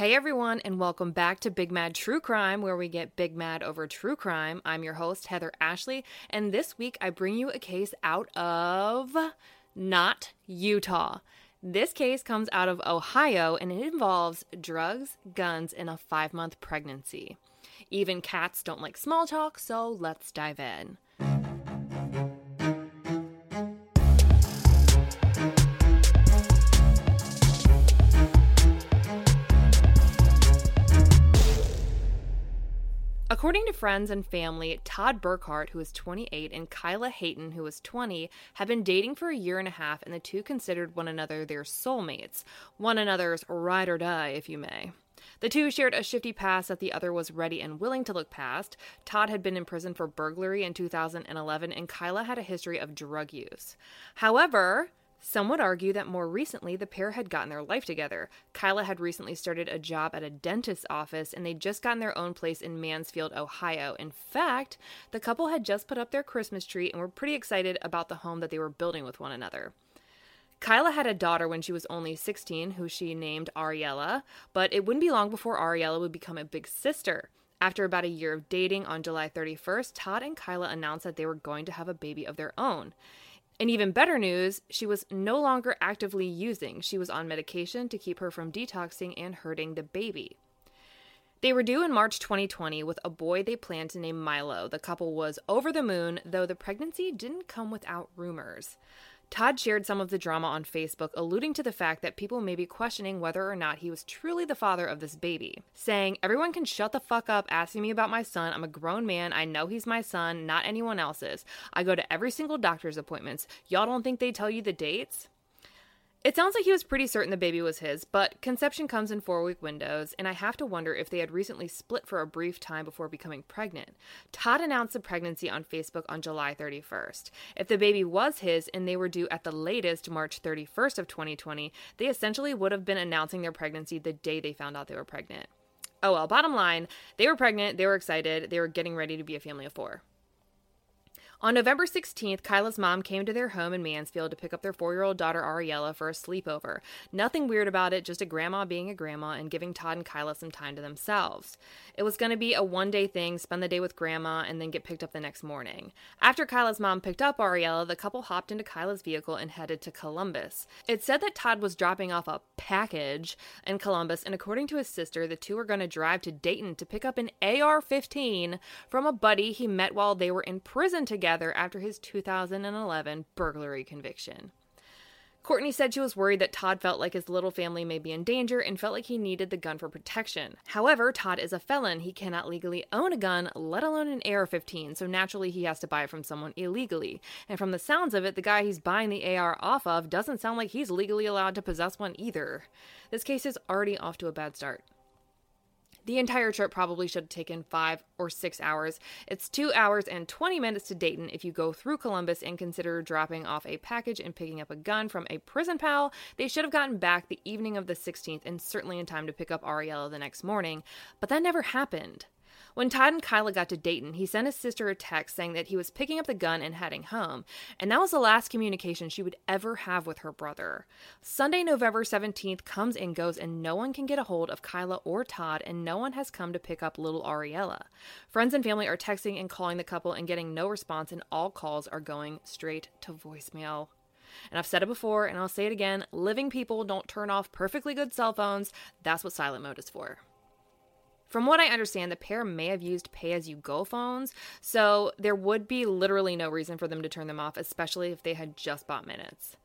Hey everyone, and welcome back to Big Mad True Crime, where we get big mad over true crime. I'm your host, Heather Ashley, and this week I bring you a case out of not Utah. This case comes out of Ohio and it involves drugs, guns, and a five month pregnancy. Even cats don't like small talk, so let's dive in. According to friends and family, Todd Burkhart, who is 28, and Kyla Hayton, who is 20, have been dating for a year and a half, and the two considered one another their soulmates, one another's ride or die, if you may. The two shared a shifty past that the other was ready and willing to look past. Todd had been in prison for burglary in 2011, and Kyla had a history of drug use. However, some would argue that more recently the pair had gotten their life together. Kyla had recently started a job at a dentist's office and they'd just gotten their own place in Mansfield, Ohio. In fact, the couple had just put up their Christmas tree and were pretty excited about the home that they were building with one another. Kyla had a daughter when she was only 16, who she named Ariella, but it wouldn't be long before Ariella would become a big sister. After about a year of dating, on July 31st, Todd and Kyla announced that they were going to have a baby of their own. In even better news, she was no longer actively using. She was on medication to keep her from detoxing and hurting the baby. They were due in March 2020 with a boy they planned to name Milo. The couple was over the moon, though the pregnancy didn't come without rumors. Todd shared some of the drama on Facebook, alluding to the fact that people may be questioning whether or not he was truly the father of this baby, saying, Everyone can shut the fuck up asking me about my son. I'm a grown man. I know he's my son, not anyone else's. I go to every single doctor's appointments. Y'all don't think they tell you the dates? It sounds like he was pretty certain the baby was his, but conception comes in four week windows, and I have to wonder if they had recently split for a brief time before becoming pregnant. Todd announced the pregnancy on Facebook on July 31st. If the baby was his and they were due at the latest March 31st of 2020, they essentially would have been announcing their pregnancy the day they found out they were pregnant. Oh well, bottom line, they were pregnant, they were excited, they were getting ready to be a family of four. On November 16th, Kyla's mom came to their home in Mansfield to pick up their four year old daughter Ariella for a sleepover. Nothing weird about it, just a grandma being a grandma and giving Todd and Kyla some time to themselves. It was going to be a one day thing, spend the day with grandma, and then get picked up the next morning. After Kyla's mom picked up Ariella, the couple hopped into Kyla's vehicle and headed to Columbus. It said that Todd was dropping off a package in Columbus, and according to his sister, the two were going to drive to Dayton to pick up an AR 15 from a buddy he met while they were in prison together together after his 2011 burglary conviction. Courtney said she was worried that Todd felt like his little family may be in danger and felt like he needed the gun for protection. However, Todd is a felon. He cannot legally own a gun, let alone an AR 15, so naturally he has to buy it from someone illegally. And from the sounds of it, the guy he's buying the AR off of doesn't sound like he's legally allowed to possess one either. This case is already off to a bad start. The entire trip probably should have taken five or six hours. It's two hours and 20 minutes to Dayton if you go through Columbus and consider dropping off a package and picking up a gun from a prison pal. They should have gotten back the evening of the 16th and certainly in time to pick up Ariella the next morning, but that never happened. When Todd and Kyla got to Dayton, he sent his sister a text saying that he was picking up the gun and heading home, and that was the last communication she would ever have with her brother. Sunday, November 17th comes and goes, and no one can get a hold of Kyla or Todd, and no one has come to pick up little Ariella. Friends and family are texting and calling the couple and getting no response, and all calls are going straight to voicemail. And I've said it before, and I'll say it again living people don't turn off perfectly good cell phones. That's what silent mode is for. From what I understand, the pair may have used pay as you go phones, so there would be literally no reason for them to turn them off, especially if they had just bought minutes.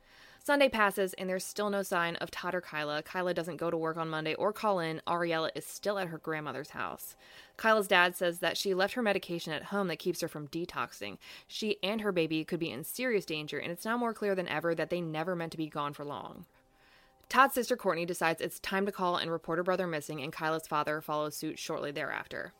Sunday passes and there's still no sign of Todd or Kyla. Kyla doesn't go to work on Monday or call in. Ariella is still at her grandmother's house. Kyla's dad says that she left her medication at home that keeps her from detoxing. She and her baby could be in serious danger, and it's now more clear than ever that they never meant to be gone for long. Todd's sister Courtney decides it's time to call and report her brother missing, and Kyla's father follows suit shortly thereafter.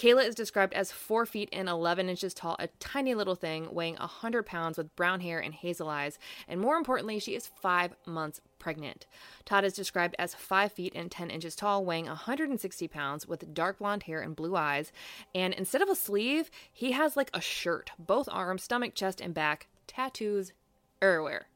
Kyla is described as 4 feet and 11 inches tall, a tiny little thing weighing 100 pounds with brown hair and hazel eyes, and more importantly, she is 5 months pregnant. Todd is described as 5 feet and 10 inches tall, weighing 160 pounds with dark blonde hair and blue eyes, and instead of a sleeve, he has like a shirt, both arms, stomach, chest, and back, tattoos everywhere.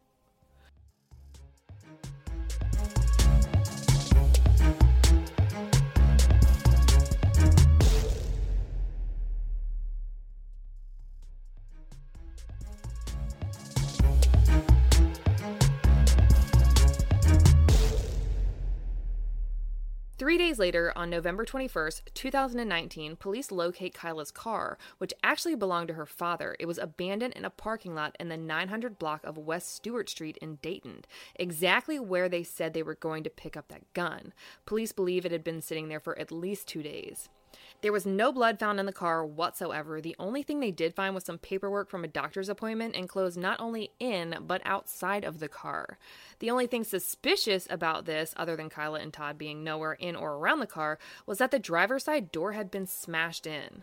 Three days later, on November 21st, 2019, police locate Kyla's car, which actually belonged to her father. It was abandoned in a parking lot in the 900 block of West Stewart Street in Dayton, exactly where they said they were going to pick up that gun. Police believe it had been sitting there for at least two days. There was no blood found in the car whatsoever. The only thing they did find was some paperwork from a doctor's appointment and clothes not only in, but outside of the car. The only thing suspicious about this, other than Kyla and Todd being nowhere in or around the car, was that the driver's side door had been smashed in.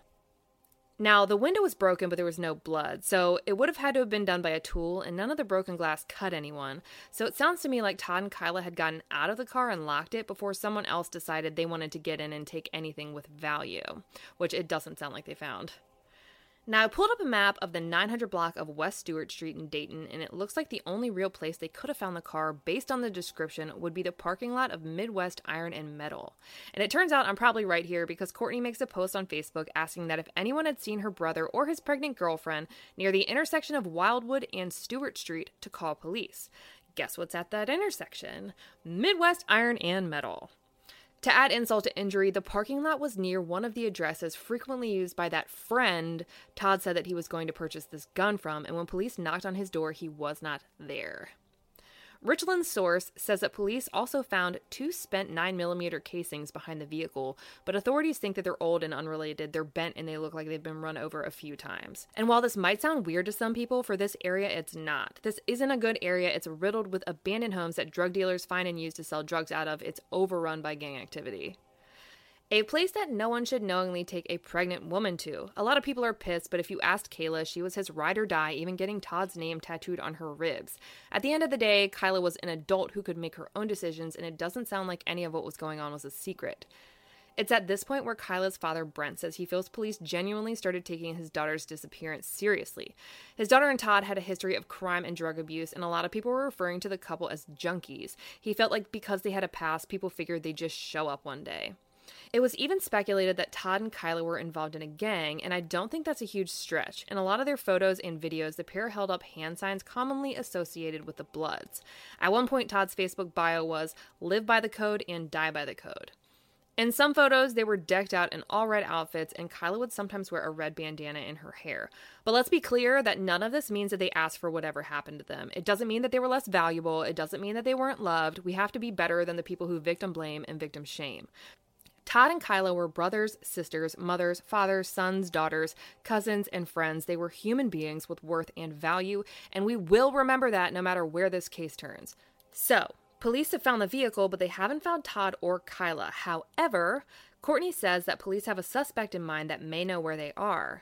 Now, the window was broken, but there was no blood, so it would have had to have been done by a tool, and none of the broken glass cut anyone. So it sounds to me like Todd and Kyla had gotten out of the car and locked it before someone else decided they wanted to get in and take anything with value, which it doesn't sound like they found. Now, I pulled up a map of the 900 block of West Stewart Street in Dayton, and it looks like the only real place they could have found the car, based on the description, would be the parking lot of Midwest Iron and Metal. And it turns out I'm probably right here because Courtney makes a post on Facebook asking that if anyone had seen her brother or his pregnant girlfriend near the intersection of Wildwood and Stewart Street to call police. Guess what's at that intersection? Midwest Iron and Metal. To add insult to injury, the parking lot was near one of the addresses frequently used by that friend Todd said that he was going to purchase this gun from, and when police knocked on his door, he was not there. Richland's source says that police also found two spent 9mm casings behind the vehicle, but authorities think that they're old and unrelated. They're bent and they look like they've been run over a few times. And while this might sound weird to some people, for this area it's not. This isn't a good area. It's riddled with abandoned homes that drug dealers find and use to sell drugs out of. It's overrun by gang activity. A place that no one should knowingly take a pregnant woman to. A lot of people are pissed, but if you asked Kyla, she was his ride or die, even getting Todd's name tattooed on her ribs. At the end of the day, Kyla was an adult who could make her own decisions, and it doesn't sound like any of what was going on was a secret. It's at this point where Kyla's father, Brent, says he feels police genuinely started taking his daughter's disappearance seriously. His daughter and Todd had a history of crime and drug abuse, and a lot of people were referring to the couple as junkies. He felt like because they had a past, people figured they'd just show up one day. It was even speculated that Todd and Kyla were involved in a gang, and I don't think that's a huge stretch. In a lot of their photos and videos, the pair held up hand signs commonly associated with the Bloods. At one point, Todd's Facebook bio was live by the code and die by the code. In some photos, they were decked out in all red outfits, and Kyla would sometimes wear a red bandana in her hair. But let's be clear that none of this means that they asked for whatever happened to them. It doesn't mean that they were less valuable. It doesn't mean that they weren't loved. We have to be better than the people who victim blame and victim shame. Todd and Kyla were brothers, sisters, mothers, fathers, sons, daughters, cousins, and friends. They were human beings with worth and value, and we will remember that no matter where this case turns. So, police have found the vehicle, but they haven't found Todd or Kyla. However, Courtney says that police have a suspect in mind that may know where they are.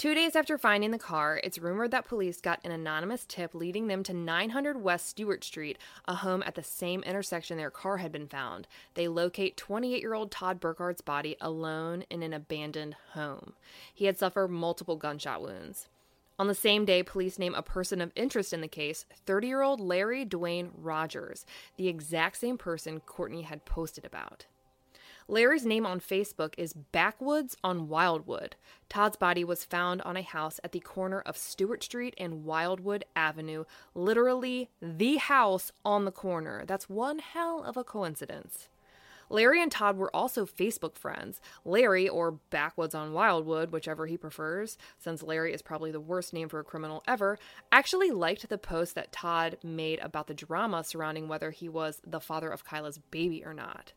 Two days after finding the car, it's rumored that police got an anonymous tip leading them to 900 West Stewart Street, a home at the same intersection their car had been found. They locate 28 year old Todd Burkhart's body alone in an abandoned home. He had suffered multiple gunshot wounds. On the same day, police name a person of interest in the case 30 year old Larry Dwayne Rogers, the exact same person Courtney had posted about. Larry's name on Facebook is Backwoods on Wildwood. Todd's body was found on a house at the corner of Stewart Street and Wildwood Avenue, literally the house on the corner. That's one hell of a coincidence. Larry and Todd were also Facebook friends. Larry, or Backwoods on Wildwood, whichever he prefers, since Larry is probably the worst name for a criminal ever, actually liked the post that Todd made about the drama surrounding whether he was the father of Kyla's baby or not.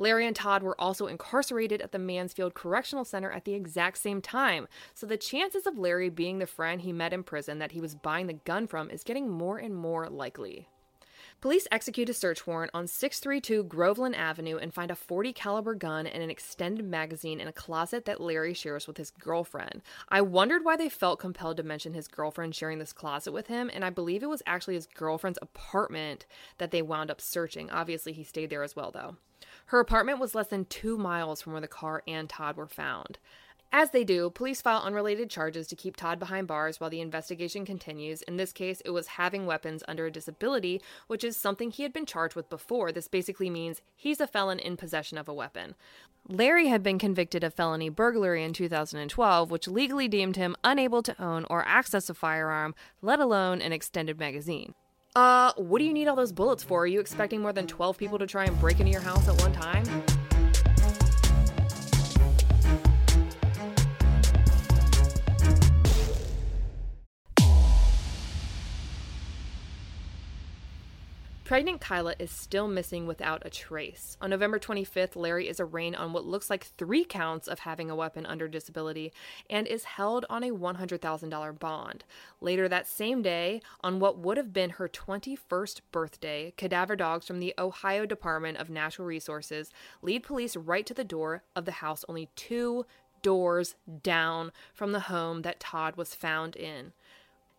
Larry and Todd were also incarcerated at the Mansfield Correctional Center at the exact same time, so the chances of Larry being the friend he met in prison that he was buying the gun from is getting more and more likely. Police execute a search warrant on 632 Groveland Avenue and find a 40 caliber gun and an extended magazine in a closet that Larry shares with his girlfriend. I wondered why they felt compelled to mention his girlfriend sharing this closet with him, and I believe it was actually his girlfriend's apartment that they wound up searching. Obviously, he stayed there as well though. Her apartment was less than two miles from where the car and Todd were found. As they do, police file unrelated charges to keep Todd behind bars while the investigation continues. In this case, it was having weapons under a disability, which is something he had been charged with before. This basically means he's a felon in possession of a weapon. Larry had been convicted of felony burglary in 2012, which legally deemed him unable to own or access a firearm, let alone an extended magazine. Uh, what do you need all those bullets for? Are you expecting more than 12 people to try and break into your house at one time? Pregnant Kyla is still missing without a trace. On November 25th, Larry is arraigned on what looks like three counts of having a weapon under disability and is held on a $100,000 bond. Later that same day, on what would have been her 21st birthday, cadaver dogs from the Ohio Department of Natural Resources lead police right to the door of the house only two doors down from the home that Todd was found in.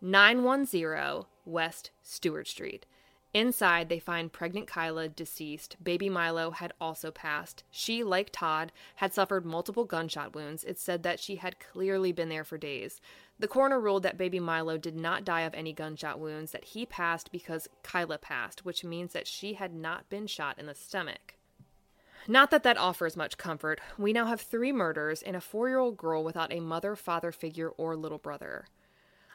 910 West Stewart Street. Inside, they find pregnant Kyla deceased. Baby Milo had also passed. She, like Todd, had suffered multiple gunshot wounds. It's said that she had clearly been there for days. The coroner ruled that baby Milo did not die of any gunshot wounds, that he passed because Kyla passed, which means that she had not been shot in the stomach. Not that that offers much comfort. We now have three murders and a four year old girl without a mother, father figure, or little brother.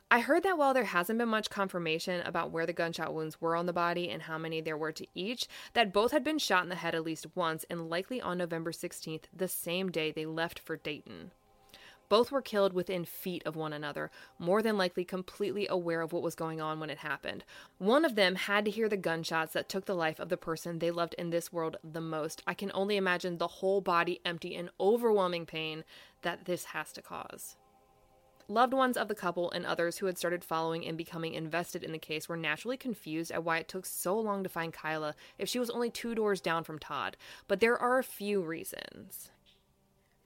I heard that while there hasn't been much confirmation about where the gunshot wounds were on the body and how many there were to each, that both had been shot in the head at least once and likely on November 16th, the same day they left for Dayton. Both were killed within feet of one another, more than likely completely aware of what was going on when it happened. One of them had to hear the gunshots that took the life of the person they loved in this world the most. I can only imagine the whole body empty and overwhelming pain that this has to cause. Loved ones of the couple and others who had started following and becoming invested in the case were naturally confused at why it took so long to find Kyla if she was only two doors down from Todd, but there are a few reasons.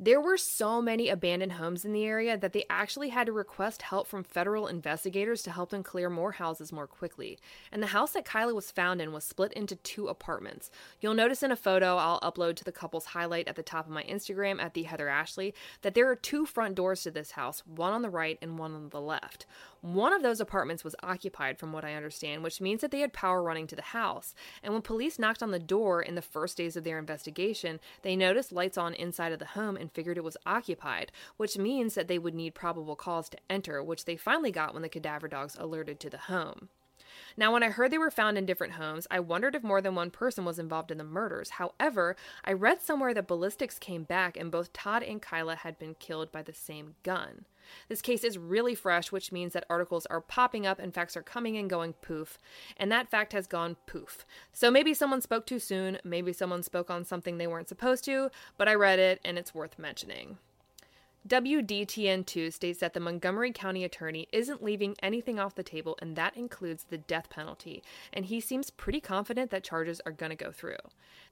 There were so many abandoned homes in the area that they actually had to request help from federal investigators to help them clear more houses more quickly. And the house that Kyla was found in was split into two apartments. You'll notice in a photo I'll upload to the couple's highlight at the top of my Instagram at the Heather Ashley that there are two front doors to this house, one on the right and one on the left. One of those apartments was occupied, from what I understand, which means that they had power running to the house. And when police knocked on the door in the first days of their investigation, they noticed lights on inside of the home and figured it was occupied, which means that they would need probable cause to enter, which they finally got when the cadaver dogs alerted to the home. Now, when I heard they were found in different homes, I wondered if more than one person was involved in the murders. However, I read somewhere that ballistics came back and both Todd and Kyla had been killed by the same gun. This case is really fresh, which means that articles are popping up and facts are coming and going poof, and that fact has gone poof. So maybe someone spoke too soon, maybe someone spoke on something they weren't supposed to, but I read it and it's worth mentioning. WDTN2 states that the Montgomery County attorney isn't leaving anything off the table, and that includes the death penalty, and he seems pretty confident that charges are going to go through.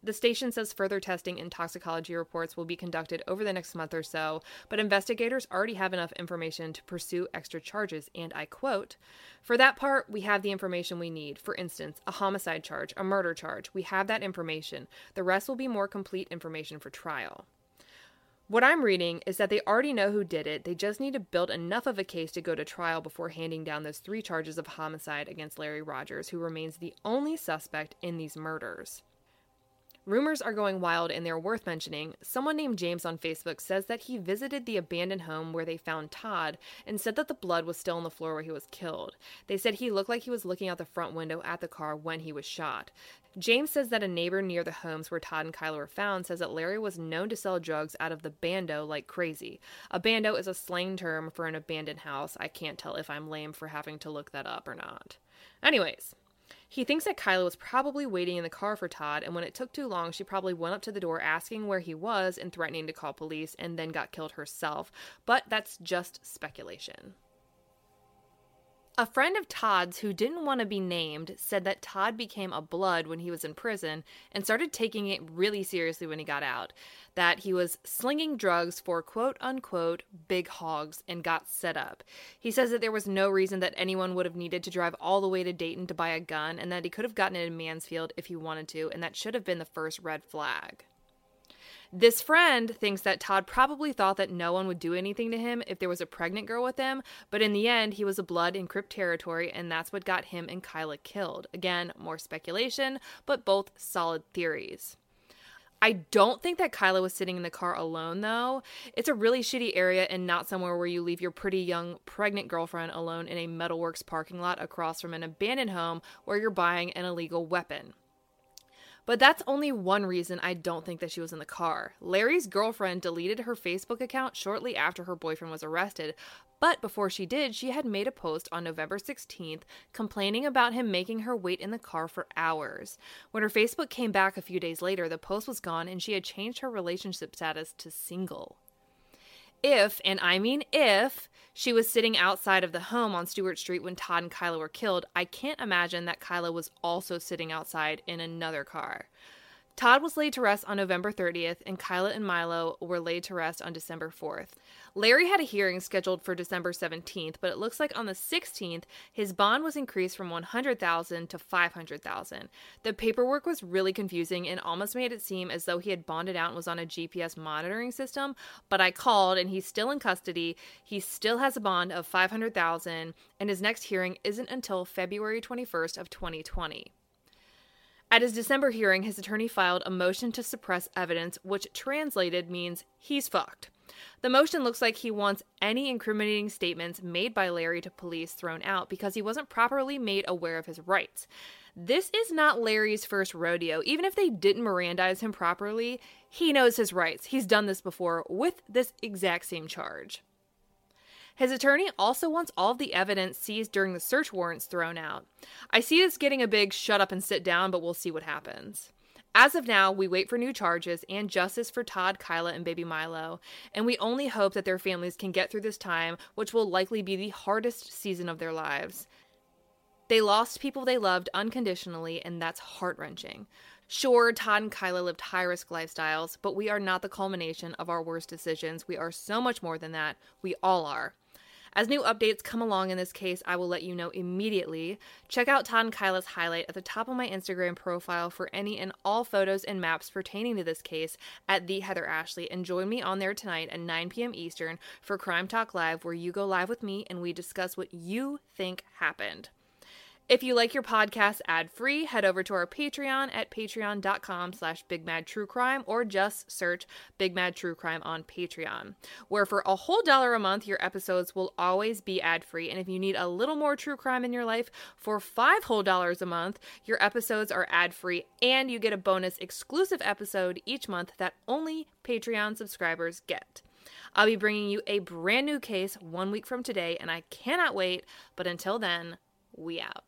The station says further testing and toxicology reports will be conducted over the next month or so, but investigators already have enough information to pursue extra charges, and I quote, For that part, we have the information we need. For instance, a homicide charge, a murder charge, we have that information. The rest will be more complete information for trial. What I'm reading is that they already know who did it. They just need to build enough of a case to go to trial before handing down those three charges of homicide against Larry Rogers, who remains the only suspect in these murders. Rumors are going wild and they're worth mentioning. Someone named James on Facebook says that he visited the abandoned home where they found Todd and said that the blood was still on the floor where he was killed. They said he looked like he was looking out the front window at the car when he was shot. James says that a neighbor near the homes where Todd and Kyla were found says that Larry was known to sell drugs out of the bando like crazy. A bando is a slang term for an abandoned house. I can't tell if I'm lame for having to look that up or not. Anyways, he thinks that Kyla was probably waiting in the car for Todd, and when it took too long, she probably went up to the door asking where he was and threatening to call police and then got killed herself. But that's just speculation. A friend of Todd's who didn't want to be named said that Todd became a blood when he was in prison and started taking it really seriously when he got out. That he was slinging drugs for quote unquote big hogs and got set up. He says that there was no reason that anyone would have needed to drive all the way to Dayton to buy a gun and that he could have gotten it in Mansfield if he wanted to, and that should have been the first red flag. This friend thinks that Todd probably thought that no one would do anything to him if there was a pregnant girl with him, but in the end, he was a blood in Crip territory, and that's what got him and Kyla killed. Again, more speculation, but both solid theories. I don't think that Kyla was sitting in the car alone, though. It's a really shitty area and not somewhere where you leave your pretty young pregnant girlfriend alone in a metalworks parking lot across from an abandoned home where you're buying an illegal weapon. But that's only one reason I don't think that she was in the car. Larry's girlfriend deleted her Facebook account shortly after her boyfriend was arrested, but before she did, she had made a post on November 16th complaining about him making her wait in the car for hours. When her Facebook came back a few days later, the post was gone and she had changed her relationship status to single if, and I mean if, she was sitting outside of the home on Stewart Street when Todd and Kyla were killed, I can't imagine that Kyla was also sitting outside in another car. Todd was laid to rest on November 30th, and Kyla and Milo were laid to rest on December 4th. Larry had a hearing scheduled for December 17th, but it looks like on the 16th, his bond was increased from 100,000 to 500,000. The paperwork was really confusing and almost made it seem as though he had bonded out and was on a GPS monitoring system, but I called and he's still in custody. He still has a bond of 500,000 and his next hearing isn't until February 21st of 2020. At his December hearing, his attorney filed a motion to suppress evidence, which translated means he's fucked. The motion looks like he wants any incriminating statements made by Larry to police thrown out because he wasn't properly made aware of his rights. This is not Larry's first rodeo. Even if they didn't Mirandize him properly, he knows his rights. He's done this before with this exact same charge. His attorney also wants all of the evidence seized during the search warrants thrown out. I see this getting a big shut up and sit down, but we'll see what happens. As of now, we wait for new charges and justice for Todd, Kyla, and baby Milo, and we only hope that their families can get through this time, which will likely be the hardest season of their lives. They lost people they loved unconditionally, and that's heart wrenching. Sure, Todd and Kyla lived high risk lifestyles, but we are not the culmination of our worst decisions. We are so much more than that. We all are. As new updates come along in this case, I will let you know immediately. Check out Todd and Kyla's highlight at the top of my Instagram profile for any and all photos and maps pertaining to this case at the Heather Ashley, and join me on there tonight at 9 p.m. Eastern for Crime Talk Live, where you go live with me and we discuss what you think happened. If you like your podcast ad-free, head over to our Patreon at patreon.com slash bigmadtruecrime or just search Big Mad True Crime on Patreon, where for a whole dollar a month, your episodes will always be ad-free. And if you need a little more true crime in your life, for five whole dollars a month, your episodes are ad-free and you get a bonus exclusive episode each month that only Patreon subscribers get. I'll be bringing you a brand new case one week from today, and I cannot wait. But until then, we out.